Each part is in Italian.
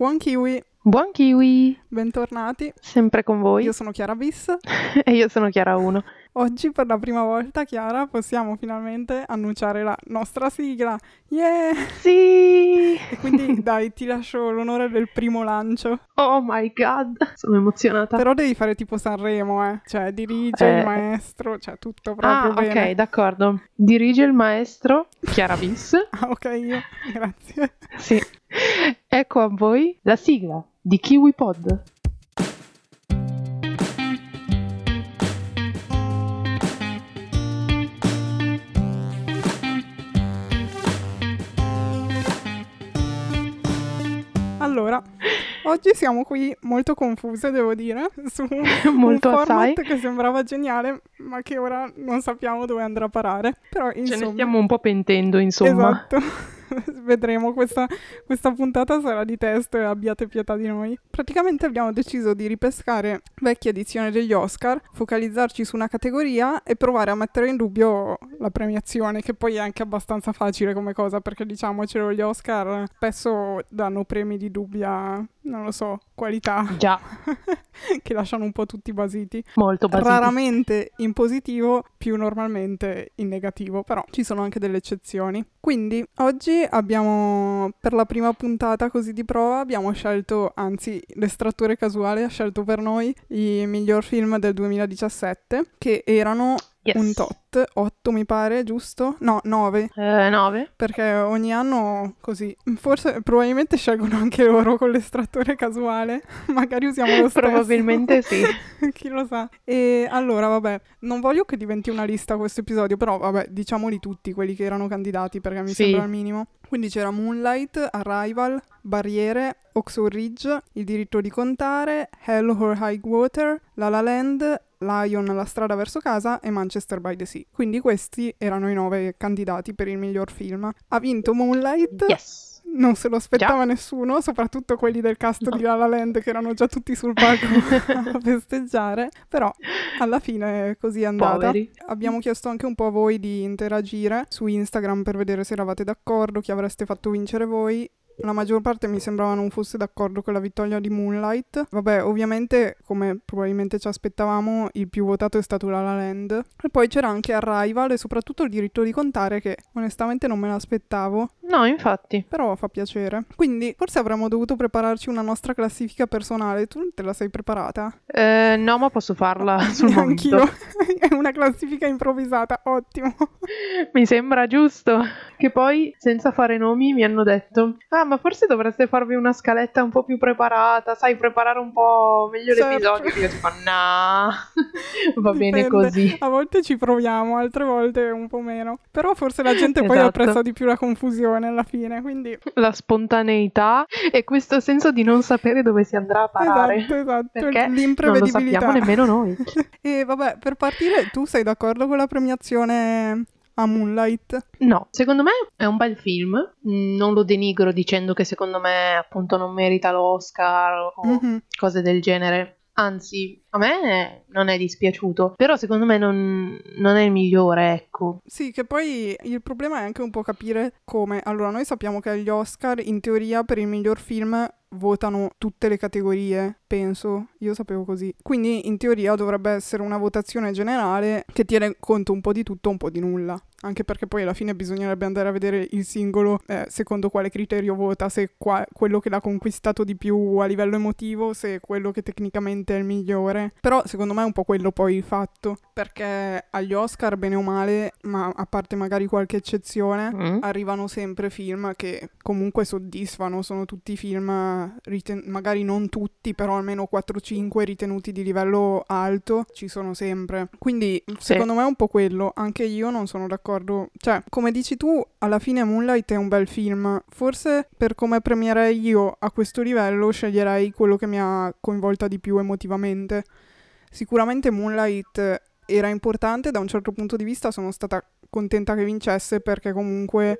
Buon kiwi, Buon kiwi, bentornati. sempre con voi. Io sono Chiara Bis. e io sono Chiara 1. Oggi per la prima volta, Chiara, possiamo finalmente annunciare la nostra sigla. Yeah! Sì! E quindi dai, ti lascio l'onore del primo lancio. Oh my god, sono emozionata. Però devi fare tipo Sanremo, eh. Cioè, dirige Eh. il maestro, cioè tutto ah, proprio bene. ok, d'accordo. Dirige il maestro Chiara Bis. Ah, ok, io. Grazie. sì. Ecco a voi la sigla di Kiwi Allora, oggi siamo qui molto confuse, devo dire, su Molto un format assai. che sembrava geniale, ma che ora non sappiamo dove andrà a parare. Però, Ce insomma, ne stiamo un po' pentendo, insomma. Esatto. Vedremo, questa, questa puntata sarà di testo e abbiate pietà di noi. Praticamente abbiamo deciso di ripescare vecchie edizioni degli Oscar, focalizzarci su una categoria e provare a mettere in dubbio la premiazione, che poi è anche abbastanza facile come cosa, perché diciamocelo, gli Oscar spesso danno premi di dubbia, non lo so, qualità, Già, che lasciano un po' tutti basiti. molto basiti. Raramente in positivo, più normalmente in negativo, però ci sono anche delle eccezioni. Quindi oggi abbiamo, per la prima puntata così di prova, abbiamo scelto, anzi l'estrattore casuale ha scelto per noi i miglior film del 2017, che erano Yes. un tot, 8 mi pare, giusto? No, 9, Eh, 9? perché ogni anno così, forse probabilmente scelgono anche loro con l'estrattore casuale, magari usiamo lo stesso. Probabilmente sì. Chi lo sa? E allora, vabbè, non voglio che diventi una lista questo episodio, però vabbè, diciamoli tutti quelli che erano candidati perché mi Sì. sembra il minimo. Quindi c'era Moonlight, Arrival, Barriere, Oxford Ridge, Il diritto di contare, Hell or High Water, La La Land, Lion, La strada verso casa e Manchester by the Sea. Quindi questi erano i nove candidati per il miglior film. Ha vinto Moonlight. Yes. Non se lo aspettava nessuno, soprattutto quelli del cast No. di La La Land che erano già tutti sul palco a festeggiare, però alla fine così è andata. Poveri. Abbiamo chiesto anche un po' a voi di interagire su Instagram per vedere se eravate d'accordo, chi avreste fatto vincere voi. La maggior parte mi sembrava non fosse d'accordo con la vittoria di Moonlight. Vabbè, ovviamente, come probabilmente ci aspettavamo, il più votato è stato La La Land. E poi c'era anche Arrival e soprattutto il diritto di contare che onestamente non me l'aspettavo. No, infatti. Però fa piacere. Quindi forse avremmo dovuto prepararci una nostra classifica personale. Tu te la sei preparata? Eh, no, ma posso farla sul Anch'io. È una classifica improvvisata, ottimo. Mi sembra giusto. Che poi, senza fare nomi, mi hanno detto: Ah, ma forse dovreste farvi una scaletta un po' più preparata, sai, preparare un po' meglio Certo. l'episodio. Io tipo, no, va bene Dipende. così. A volte ci proviamo, altre volte un po' meno. Però forse la gente poi Esatto. apprezza di più la confusione alla fine, quindi... La spontaneità e questo senso di non sapere dove si andrà a parare. Esatto, esatto. Perché non lo L'imprevedibilità. sappiamo nemmeno noi. e vabbè, per partire, tu sei d'accordo con la premiazione a Moonlight? No, secondo me è un bel film. Non lo denigro dicendo che secondo me appunto non merita l'Oscar o Mhm. cose del genere. Anzi, a me non è dispiaciuto, però secondo me non, non è il migliore, ecco. Sì, che poi il problema è anche un po' capire come. Allora, noi sappiamo che agli Oscar, in teoria, per il miglior film votano tutte le categorie, penso. Io sapevo così. Quindi, in teoria, dovrebbe essere una votazione generale che tiene conto un po' di tutto, un po' di nulla. Anche perché poi alla fine bisognerebbe andare a vedere il singolo eh, secondo quale criterio vota, se qua- quello che l'ha conquistato di più a livello emotivo, se quello che tecnicamente è il migliore. Però secondo me è un po' quello poi il fatto, perché agli Oscar, bene o male, ma a parte magari qualche eccezione, Mm. arrivano sempre film che comunque soddisfano, sono tutti film riten- magari non tutti, però almeno 4-5 ritenuti di livello alto, ci sono sempre. Quindi secondo me è un po' quello, anche io non sono d'accordo, cioè come dici tu, alla fine Moonlight è un bel film, forse per come premierei io a questo livello sceglierei quello che mi ha coinvolta di più emotivamente. Sicuramente Moonlight era importante da un certo punto di vista, sono stata contenta che vincesse perché comunque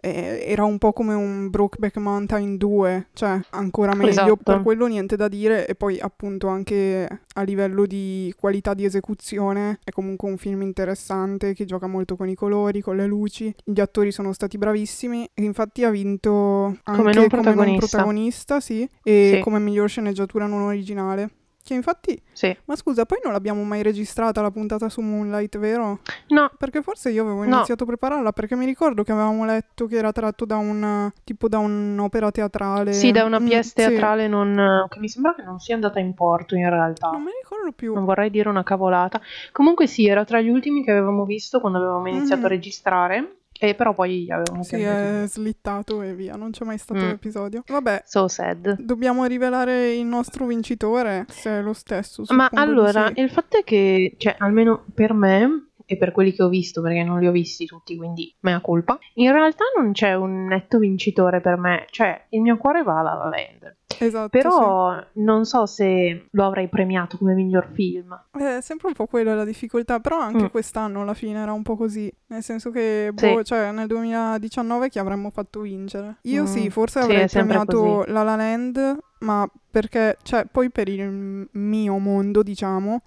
eh, era un po' come un Brokeback Mountain 2, cioè ancora meglio, Esatto. per quello niente da dire e poi appunto anche a livello di qualità di esecuzione è comunque un film interessante che gioca molto con i colori, con le luci, gli attori sono stati bravissimi e infatti ha vinto anche Come non protagonista. protagonista, sì, e Sì. come miglior sceneggiatura non originale. Che infatti, Sì. ma scusa, poi non l'abbiamo mai registrata la puntata su Moonlight, vero? No, Perché forse io avevo No. iniziato a prepararla perché mi ricordo che avevamo letto che era tratto da un tipo da un'opera teatrale. sì, da una Mm, pièce sì. teatrale non- che mi sembra che non sia andata in porto in realtà. Non mi ricordo più. Non vorrei dire una cavolata. Comunque sì, era tra gli ultimi che avevamo visto quando avevamo iniziato Mhm. a registrare. E però poi avevamo Sì, piantato. è slittato e via, non c'è mai stato Mm. l'episodio. Vabbè, So sad. dobbiamo rivelare il nostro vincitore, se è lo stesso. Ma allora, il fatto è che, cioè, almeno per me e per quelli che ho visto, perché non li ho visti tutti, quindi mea colpa, in realtà non c'è un netto vincitore per me. Cioè, il mio cuore va alla La Land. Esatto, Però non so se lo avrei premiato come miglior film. sì. È sempre un po' quella la difficoltà, però anche Mm. quest'anno alla fine era un po' così, nel senso che Sì. boh, cioè nel 2019 chi avremmo fatto vincere? Io Mm, sì, forse sì, avrei premiato così. La La Land, ma perché cioè poi per il mio mondo, diciamo,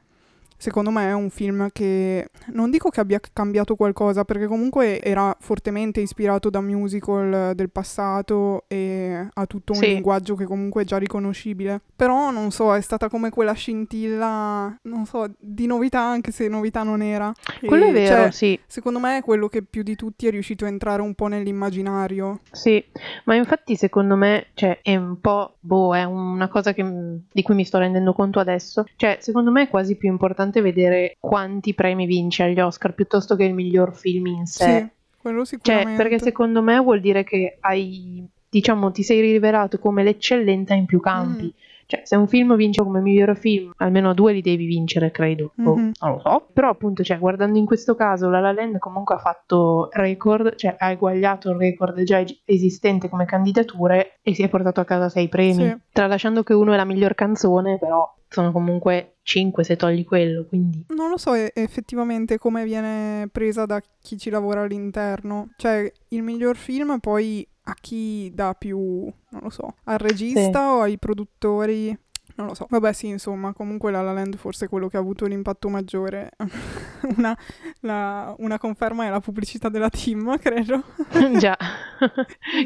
Secondo me è un film che non dico che abbia cambiato qualcosa, perché comunque era fortemente ispirato da musical del passato e ha tutto un Sì. linguaggio che comunque è già riconoscibile. Però non so, è stata come quella scintilla, non so, di novità, anche se novità non era. Quello E, è vero, cioè, sì. Secondo me è quello che più di tutti è riuscito a entrare un po' nell'immaginario. Sì, ma infatti secondo me, cioè, è un po', boh, è una cosa che- di cui mi sto rendendo conto adesso. Cioè, secondo me è quasi più importante vedere quanti premi vince agli Oscar piuttosto che il miglior film in sé. Sì, quello Cioè, sicuramente. perché secondo me vuol dire che hai, diciamo, ti sei rivelato come l'eccellenza in più campi. Mhm. Cioè, se un film vince come miglior film, almeno due li devi vincere, credo. Boh, Mhm. non lo so. Però, appunto, cioè, guardando in questo caso, La La Land comunque ha fatto record, cioè ha eguagliato il record già esistente come candidature e si è portato a casa sei premi. Sì. Tralasciando che uno è la miglior canzone, però sono comunque cinque se togli quello, quindi... Non lo so effettivamente come viene presa da chi ci lavora all'interno. Cioè, il miglior film poi a chi dà più, non lo so, al regista o ai produttori. Non lo so. Vabbè, sì, insomma, comunque La La Land forse è quello che ha avuto l'impatto maggiore. una, la- una conferma è la pubblicità della team, credo. Già,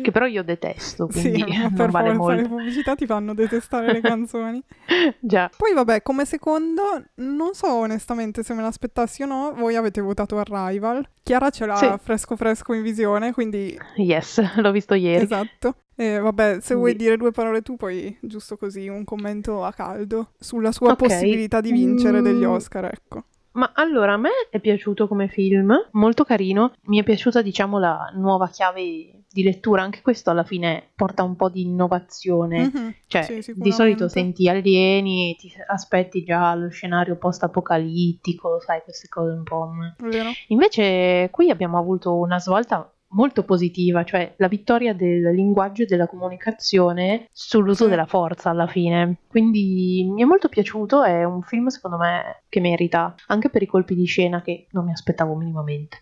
che però io detesto, Sì, quindi ma non per vale forza le molto. pubblicità ti fanno detestare le canzoni. Già. Poi vabbè, come secondo, non so onestamente se me l'aspettassi o no, voi avete votato Arrival. Chiara ce l'ha Sì. fresco fresco in visione, quindi Yes, l'ho visto ieri. esatto. E vabbè, se vuoi dire due parole tu, poi giusto così un commento a caldo sulla sua Ok. possibilità di vincere degli Mm. Oscar, ecco. Ma allora, a me è piaciuto come film, molto carino. Mi è piaciuta, diciamo, la nuova chiave di lettura. Anche questo alla fine porta un po' di innovazione. Mhm, Cioè, sì, di solito senti alieni e ti aspetti già lo scenario post-apocalittico, sai, queste cose un po'. mm. Vero? Invece qui abbiamo avuto una svolta molto positiva, cioè la vittoria del linguaggio e della comunicazione sull'uso della forza alla fine. Quindi mi è molto piaciuto, è un film secondo me che merita, anche per i colpi di scena che non mi aspettavo minimamente.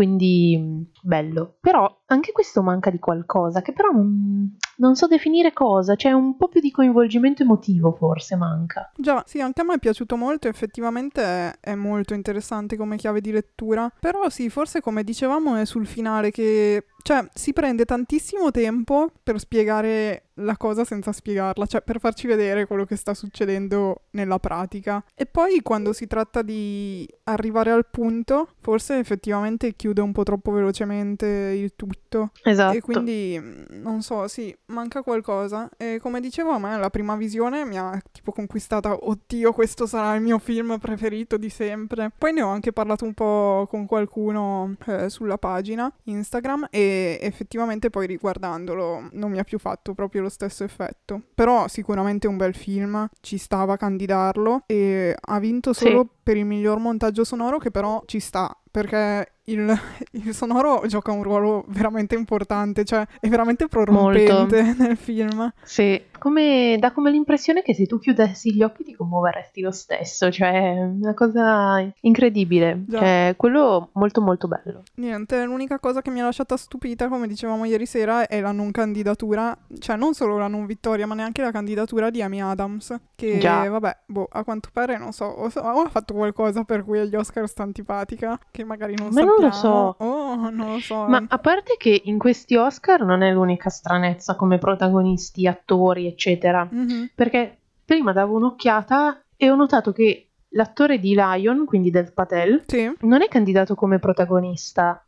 Quindi mh, bello. Però anche questo manca di qualcosa, che però non, non so definire cosa, c'è un po' più di coinvolgimento emotivo forse manca. Già, sì, anche a me è piaciuto molto, effettivamente è, molto interessante come chiave di lettura, però sì, forse come dicevamo è sul finale che, cioè, si prende tantissimo tempo per spiegare la cosa senza spiegarla, cioè per farci vedere quello che sta succedendo nella pratica. E poi quando si tratta di arrivare al punto, forse effettivamente chiude un po' troppo velocemente il tutto. Esatto. E quindi, mm, non so, sì, manca qualcosa. E come dicevo, a me la prima visione mi ha tipo conquistata, oddio, questo sarà il mio film preferito di sempre. Poi ne ho anche parlato un po' con qualcuno eh, sulla pagina Instagram e effettivamente poi riguardandolo non mi ha più fatto proprio lo stesso effetto. Però sicuramente un bel film, ci stava a candidarlo e ha vinto Sì. solo per il miglior montaggio sonoro che però ci sta perché il, il, sonoro gioca un ruolo veramente importante, cioè è veramente prorompente Molto. nel film. Sì, come, dà come l'impressione che se tu chiudessi gli occhi ti commuoveresti lo stesso, cioè una cosa incredibile, cioè, quello molto molto bello. Niente, l'unica cosa che mi ha lasciata stupita, come dicevamo ieri sera, è la non candidatura, cioè non solo la non vittoria, ma neanche la candidatura di Amy Adams, che Già. vabbè, boh, a quanto pare non so, o, o ha fatto qualcosa per cui agli Oscar sta antipatica, che magari non ma sappiamo. non lo so. Oh, non lo so. Ma a parte che in questi Oscar non è l'unica stranezza come protagonisti, attori, eccetera. Mm-hmm. Perché prima davo un'occhiata e ho notato che l'attore di Lion, quindi del Patel, sì. non è candidato come protagonista,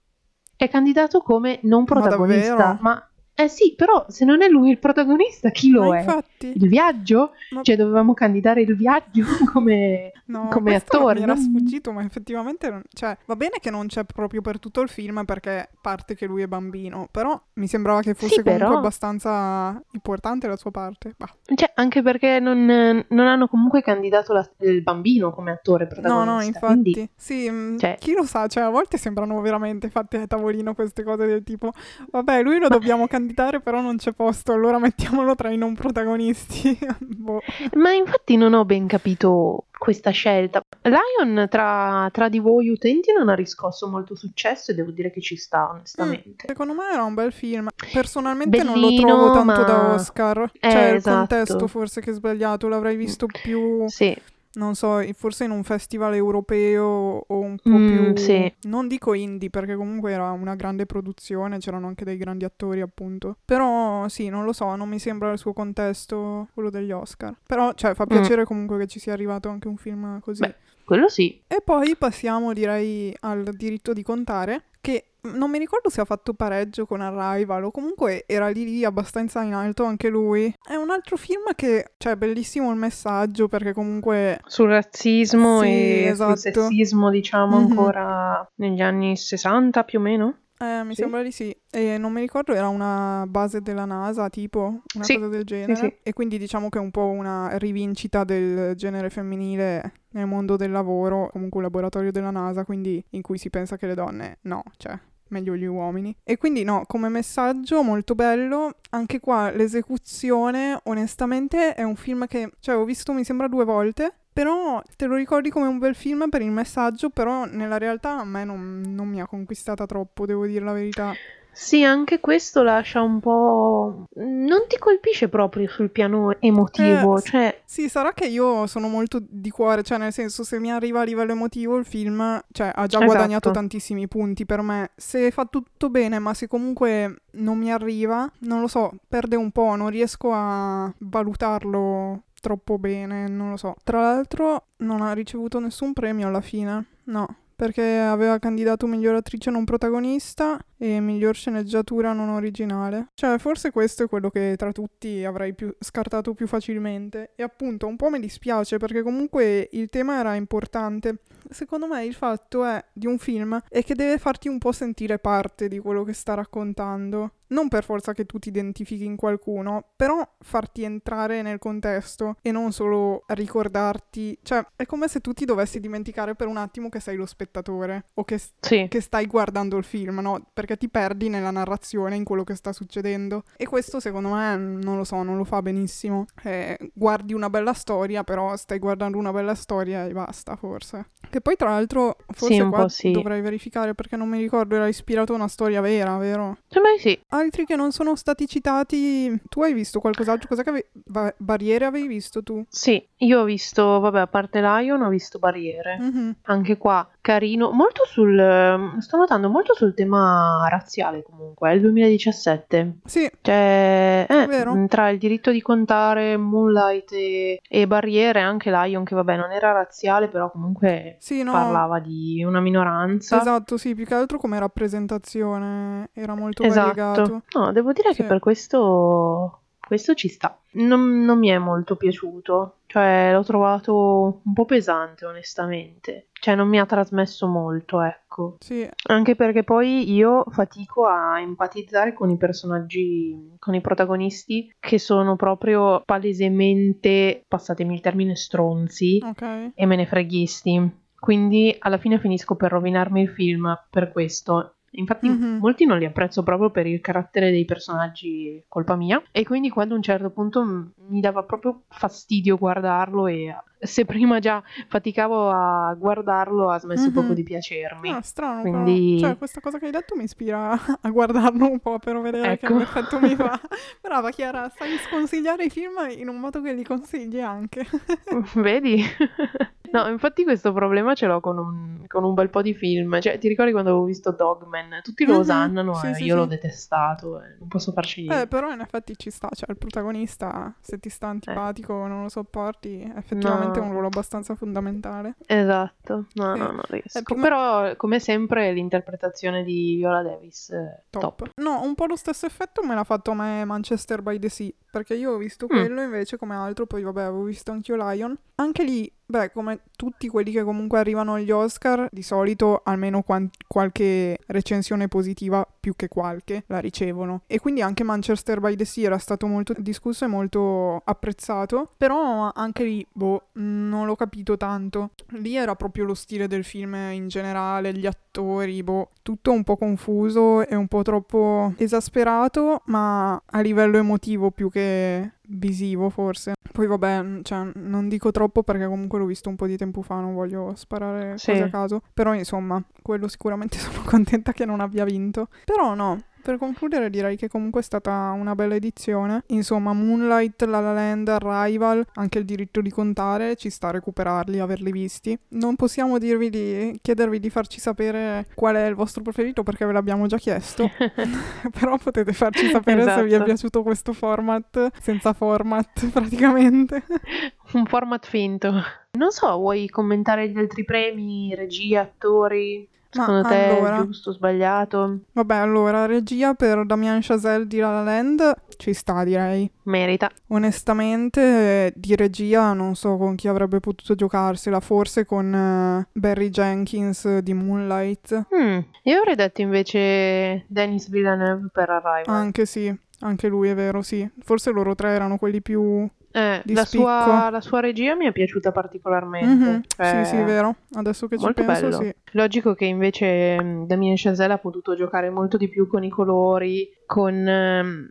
è candidato come non protagonista, ma, ma eh sì, però se non è lui il protagonista, chi lo Ma è? Infatti. Il viaggio? Ma... Cioè dovevamo candidare il viaggio come, no, come attore. Mi era sfuggito, ma effettivamente non... cioè, va bene che non c'è proprio per tutto il film perché parte che lui è bambino, però mi sembrava che fosse sì, comunque però... abbastanza importante la sua parte. Bah. Cioè, anche perché non, non hanno comunque candidato la, il bambino come attore protagonista. No, no, infatti. Quindi... Sì, mm, cioè... chi lo sa, cioè a volte sembrano veramente fatte a tavolino queste cose del tipo, vabbè, lui lo dobbiamo candidare candidare, però non c'è posto, allora mettiamolo tra i non protagonisti. boh. Ma infatti non ho ben capito questa scelta. Lion tra, tra, di voi utenti non ha riscosso molto successo e devo dire che ci sta, onestamente. Mm, secondo me era un bel film. Personalmente Bellino, non lo trovo tanto ma... da Oscar. Eh, cioè, il esatto. contesto forse che è sbagliato, l'avrei visto più... Sì non so, forse in un festival europeo o un po' mm, più... Sì. Non dico indie perché comunque era una grande produzione, c'erano anche dei grandi attori appunto. Però sì, non lo so, non mi sembra il suo contesto quello degli Oscar. Però, cioè, fa mm. piacere mm. comunque che ci sia arrivato anche un film così. Beh, quello sì. E poi passiamo direi al diritto di contare che non mi ricordo se ha fatto pareggio con Arrival o comunque era lì lì abbastanza in alto anche lui. È un altro film che, cioè, bellissimo il messaggio perché comunque... Sul razzismo sì, e esatto. sul sessismo, diciamo, mm-hmm. ancora negli anni 60 più o meno. Eh, mi sì? sembra di sì. E non mi ricordo, era una base della NASA, tipo, una sì. cosa del genere. Sì, e quindi diciamo che è un po' una rivincita del genere femminile nel mondo del lavoro, comunque un laboratorio della NASA, quindi in cui si pensa che le donne no, cioè meglio gli uomini. E quindi no, come messaggio molto bello, anche qua l'esecuzione onestamente è un film che, cioè ho visto mi sembra due volte, però te lo ricordi come un bel film per il messaggio, però nella realtà a me non, non mi ha conquistata troppo, devo dire la verità. Sì, anche questo lascia un po'. Non ti colpisce proprio sul piano emotivo. Eh, cioè... Sì, sarà che io sono molto di cuore, cioè nel senso, se mi arriva a livello emotivo il film, cioè ha già esatto. guadagnato tantissimi punti per me. Se fa tutto bene, ma se comunque non mi arriva, non lo so, perde un po', non riesco a valutarlo troppo bene, non lo so. Tra l'altro non ha ricevuto nessun premio alla fine. No, perché aveva candidato miglior attrice non protagonista e miglior sceneggiatura non originale. Cioè, forse questo è quello che tra tutti avrei più scartato più facilmente. E appunto, un po' mi dispiace perché comunque il tema era importante. Secondo me il fatto è di un film è che deve farti un po' sentire parte di quello che sta raccontando non per forza che tu ti identifichi in qualcuno, però farti entrare nel contesto e non solo ricordarti, cioè è come se tu ti dovessi dimenticare per un attimo che sei lo spettatore o che, sì. che stai guardando il film, no? Perché ti perdi nella narrazione, in quello che sta succedendo. E questo secondo me, non lo so, non lo fa benissimo. Eh, guardi una bella storia, però stai guardando una bella storia e basta, forse. Che poi tra l'altro, forse sì, qua sì. dovrei verificare perché non mi ricordo, era ispirato a una storia vera, vero? Sembra di sì altri che non sono stati citati, tu hai visto qualcos'altro? Cosa che ave- ba- Barriere avevi visto tu? Sì, io ho visto, vabbè, a parte Lion, ho visto Barriere. Mm-hmm. Anche qua, carino, molto sul... sto notando molto sul tema razziale comunque, è il 2017. Sì. Cioè, eh, tra il diritto di contare, Moonlight e, e Barriere, anche Lion, che vabbè, non era razziale, però comunque sì, no. parlava di una minoranza. Esatto, sì, più che altro come rappresentazione era molto esatto. variegato. No, devo dire sì. che per questo questo ci sta. Non, non, mi è molto piaciuto, cioè l'ho trovato un po' pesante onestamente, cioè non mi ha trasmesso molto, ecco. Sì. Anche perché poi io fatico a empatizzare con i personaggi, con i protagonisti che sono proprio palesemente, passatemi il termine, stronzi okay. e me ne freghisti. quindi alla fine finisco per rovinarmi il film per questo. Infatti Mhm. molti non li apprezzo proprio per il carattere dei personaggi, colpa mia, e quindi quando a un certo punto mi dava proprio fastidio guardarlo e se prima già faticavo a guardarlo ha smesso Mhm. proprio di piacermi. Ah, strano, Quindi-. Cioè, questa cosa che hai detto mi ispira a guardarlo un po' per vedere Ecco. che effetto mi fa. Brava Chiara, sai sconsigliare i film in un modo che li consigli anche. Vedi? No, infatti questo problema ce l'ho con un, con un bel po' di film. Cioè, ti ricordi quando avevo visto Dogman? Tutti lo Mhm, osannano sì, e sì, io sì. l'ho detestato, e non posso farci niente. Eh, però in effetti ci sta, cioè il protagonista, se ti sta antipatico o non lo sopporti, effettivamente è No. un ruolo abbastanza fondamentale. Esatto, no, Sì. no, non riesco. Eh, prima- Però, come sempre, l'interpretazione di Viola Davis, eh, top. Top. No, un po' lo stesso effetto me l'ha fatto a me Manchester by the Sea, perché io ho visto Mm. quello invece come altro, poi vabbè avevo visto anch'io Lion. Anche lì, beh, come tutti quelli che comunque arrivano agli Oscar, di solito almeno quan- qualche recensione positiva, più che qualche, la ricevono. E quindi anche Manchester by the Sea era stato molto discusso e molto apprezzato, però anche lì, boh, non l'ho capito tanto. Lì era proprio lo stile del film in generale, gli attori, boh, tutto un po' confuso e un po' troppo esasperato, ma a livello emotivo più che visivo forse. Poi vabbè, cioè, non dico troppo perché comunque l'ho visto un po' di tempo fa, non voglio sparare Sì. cose a caso, però insomma, quello sicuramente sono contenta che non abbia vinto. Però no, per concludere direi che comunque è stata una bella edizione. Insomma, Moonlight, La La Land, Arrival, anche il diritto di contare, ci sta a recuperarli, averli visti. Non possiamo dirvi di chiedervi di farci sapere qual è il vostro preferito perché ve l'abbiamo già chiesto. Però potete farci sapere se vi è Esatto. piaciuto questo format, senza format praticamente. Un format finto. Non so, vuoi commentare gli altri premi, regia, attori? Ma Secondo te allora- è giusto, sbagliato? Vabbè, allora, regia per Damien Chazelle di La La Land ci sta, direi. Merita. Onestamente, eh, di regia non so con chi avrebbe potuto giocarsela, forse con eh, Barry Jenkins di Moonlight. Mm, Io avrei detto invece Denis Villeneuve per Arrival. Anche sì, anche lui è vero, sì. Forse loro tre erano quelli più... Eh, la, sua, la sua regia mi è piaciuta particolarmente. Mhm, Cioè, Sì, sì, vero. Adesso che ci molto penso, bello. sì. Logico che invece mm, Damien Chazelle ha potuto giocare molto di più con i colori, con ehm,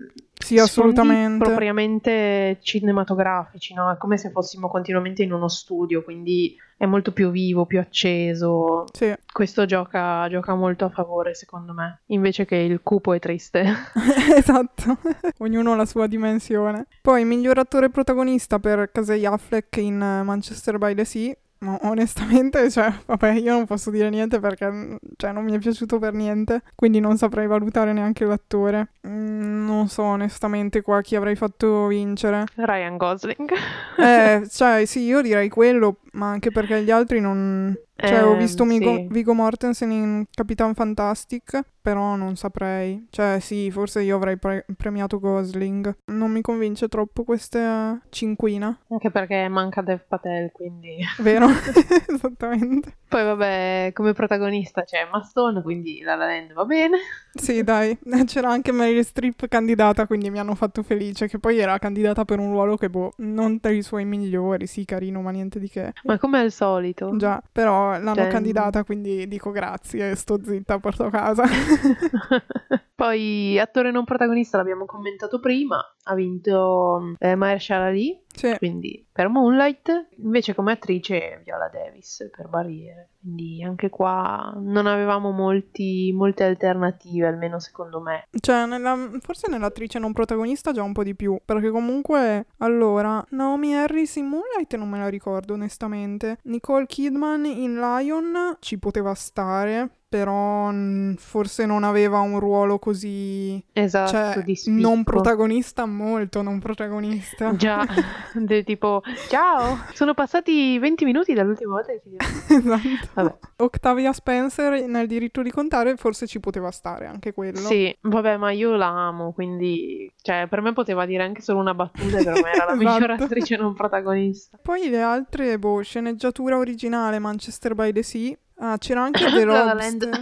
Sì, assolutamente. propriamente cinematografici, no? È come se fossimo continuamente in uno studio, quindi è molto più vivo, più acceso. Sì, Questo gioca, gioca molto a favore, secondo me, invece che il cupo e triste. esatto. Ognuno ha la sua dimensione. Poi, miglior attore protagonista per Casey Affleck in Manchester by the Sea. Ma onestamente, cioè, vabbè, io non posso dire niente perché mm, cioè, non mi è piaciuto per niente, quindi non saprei valutare neanche l'attore. Mm, non so onestamente qua chi avrei fatto vincere. Ryan Gosling. Eh, cioè, sì, io direi quello, ma anche perché gli altri non... Cioè, ho Ehm, visto Migo- sì. Viggo Mortensen in Capitan Fantastic, però non saprei. Cioè, sì, forse io avrei pre- premiato Gosling. Non mi convince troppo questa cinquina, Anche perché manca Dev Patel, quindi... vero? Esattamente. Poi vabbè, come protagonista c'è Emma Stone, quindi La La Land va bene. Sì, dai, c'era anche Meryl Streep candidata, quindi mi hanno fatto felice, che poi era candidata per un ruolo che, boh, non tra i suoi migliori, sì, carino, ma niente di che. Ma come al solito. Già, però l'hanno Cioè- candidata, quindi dico grazie e sto zitta, porto a casa. Poi attore non protagonista l'abbiamo commentato prima, ha vinto eh, Mahershala Ali, Sì, quindi per Moonlight, invece come attrice Viola Davis per Barriere. Quindi anche qua non avevamo molti, molte alternative, almeno secondo me. cioè, nella- forse nell'attrice non protagonista già un po' di più, perché comunque, allora, Naomi Harris in Moonlight non me la ricordo onestamente. Nicole Kidman in Lion ci poteva stare, però forse non aveva un ruolo così... Esatto, Cioè, di spicco. non protagonista molto, non protagonista. Già, del tipo, ciao, sono passati 20 minuti dall'ultima volta che ti esatto. Vabbè. Octavia Spencer nel diritto di contare forse ci poteva stare anche quello. Sì, vabbè, ma io la amo, quindi, cioè, per me poteva dire anche solo una battuta e per me era la Esatto. attrice non protagonista. Poi le altre, boh, sceneggiatura originale Manchester by the Sea. Ah, c'era anche The. Lobster.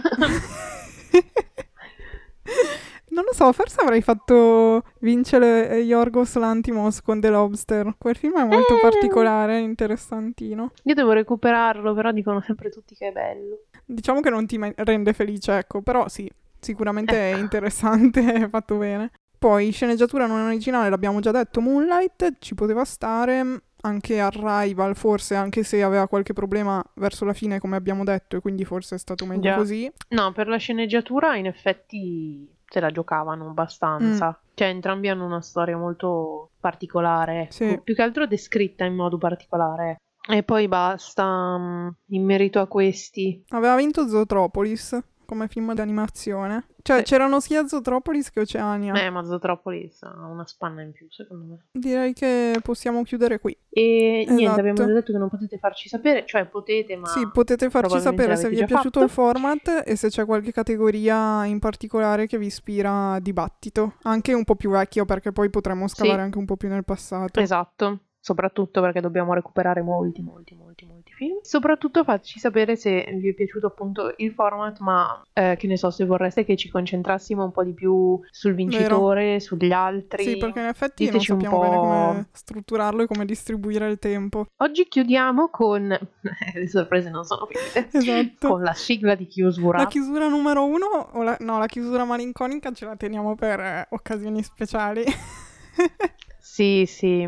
Non lo so, forse avrei fatto vincere Yorgos Lantimos con The Lobster. Quel film è molto Eh. particolare, interessantino. Io devo recuperarlo, però dicono sempre tutti che è bello. Diciamo che non ti rende felice, ecco, però sì, sicuramente è interessante, è fatto bene. Poi, sceneggiatura non originale, l'abbiamo già detto, Moonlight, ci poteva stare. Anche Arrival, forse, anche se aveva qualche problema verso la fine, come abbiamo detto, e quindi forse è stato meglio Già. così. No, per la sceneggiatura in effetti se la giocavano abbastanza. Cioè, entrambi hanno una storia molto particolare, ecco. Sì. più che altro descritta in modo particolare. E poi basta, mm, in merito a questi. Aveva vinto Zootropolis come film d'animazione. Cioè, Sì. c'erano sia Zootropolis che Oceania. Eh, ma Zootropolis ha una spanna in più, secondo me. Direi che possiamo chiudere qui. E niente, Esatto. abbiamo già detto che non potete farci sapere, cioè potete, ma Sì, potete farci sapere se vi è piaciuto fatto. il format e se c'è qualche categoria in particolare che vi ispira a dibattito. Anche un po' più vecchio, perché poi potremmo scavare Sì. anche un po' più nel passato. Esatto, soprattutto perché dobbiamo recuperare molti, molti, molti, molti film. Soprattutto fateci sapere se vi è piaciuto appunto il format, ma eh, che ne so, se vorreste che ci concentrassimo un po' di più sul vincitore, sugli altri. Sì, perché in effetti non Diteci un sappiamo bene po'. come strutturarlo e come distribuire il tempo. Oggi chiudiamo con... Le sorprese non sono finite. Esatto. Con la sigla di chiusura. La chiusura numero uno, o la, no, la chiusura malinconica ce la teniamo per eh, occasioni speciali. Sì, sì.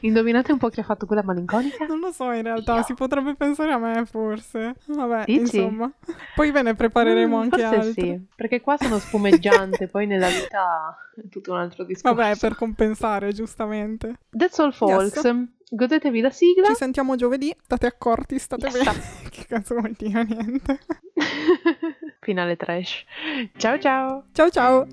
Indovinate un po' chi ha fatto quella malinconica? non lo so, in realtà Io. si potrebbe pensare a me, forse. Vabbè, Dici? insomma. Poi ve ne prepareremo Mm, anche forse altri. sì, perché qua sono spumeggiante, poi nella vita è tutto un altro discorso. Vabbè, per compensare, giustamente. That's all folks. Godetevi la sigla. Ci sentiamo giovedì, state accorti, state Yes. bene. che cazzo vuol dire? Niente. Finale trash. Ciao ciao. Ciao ciao!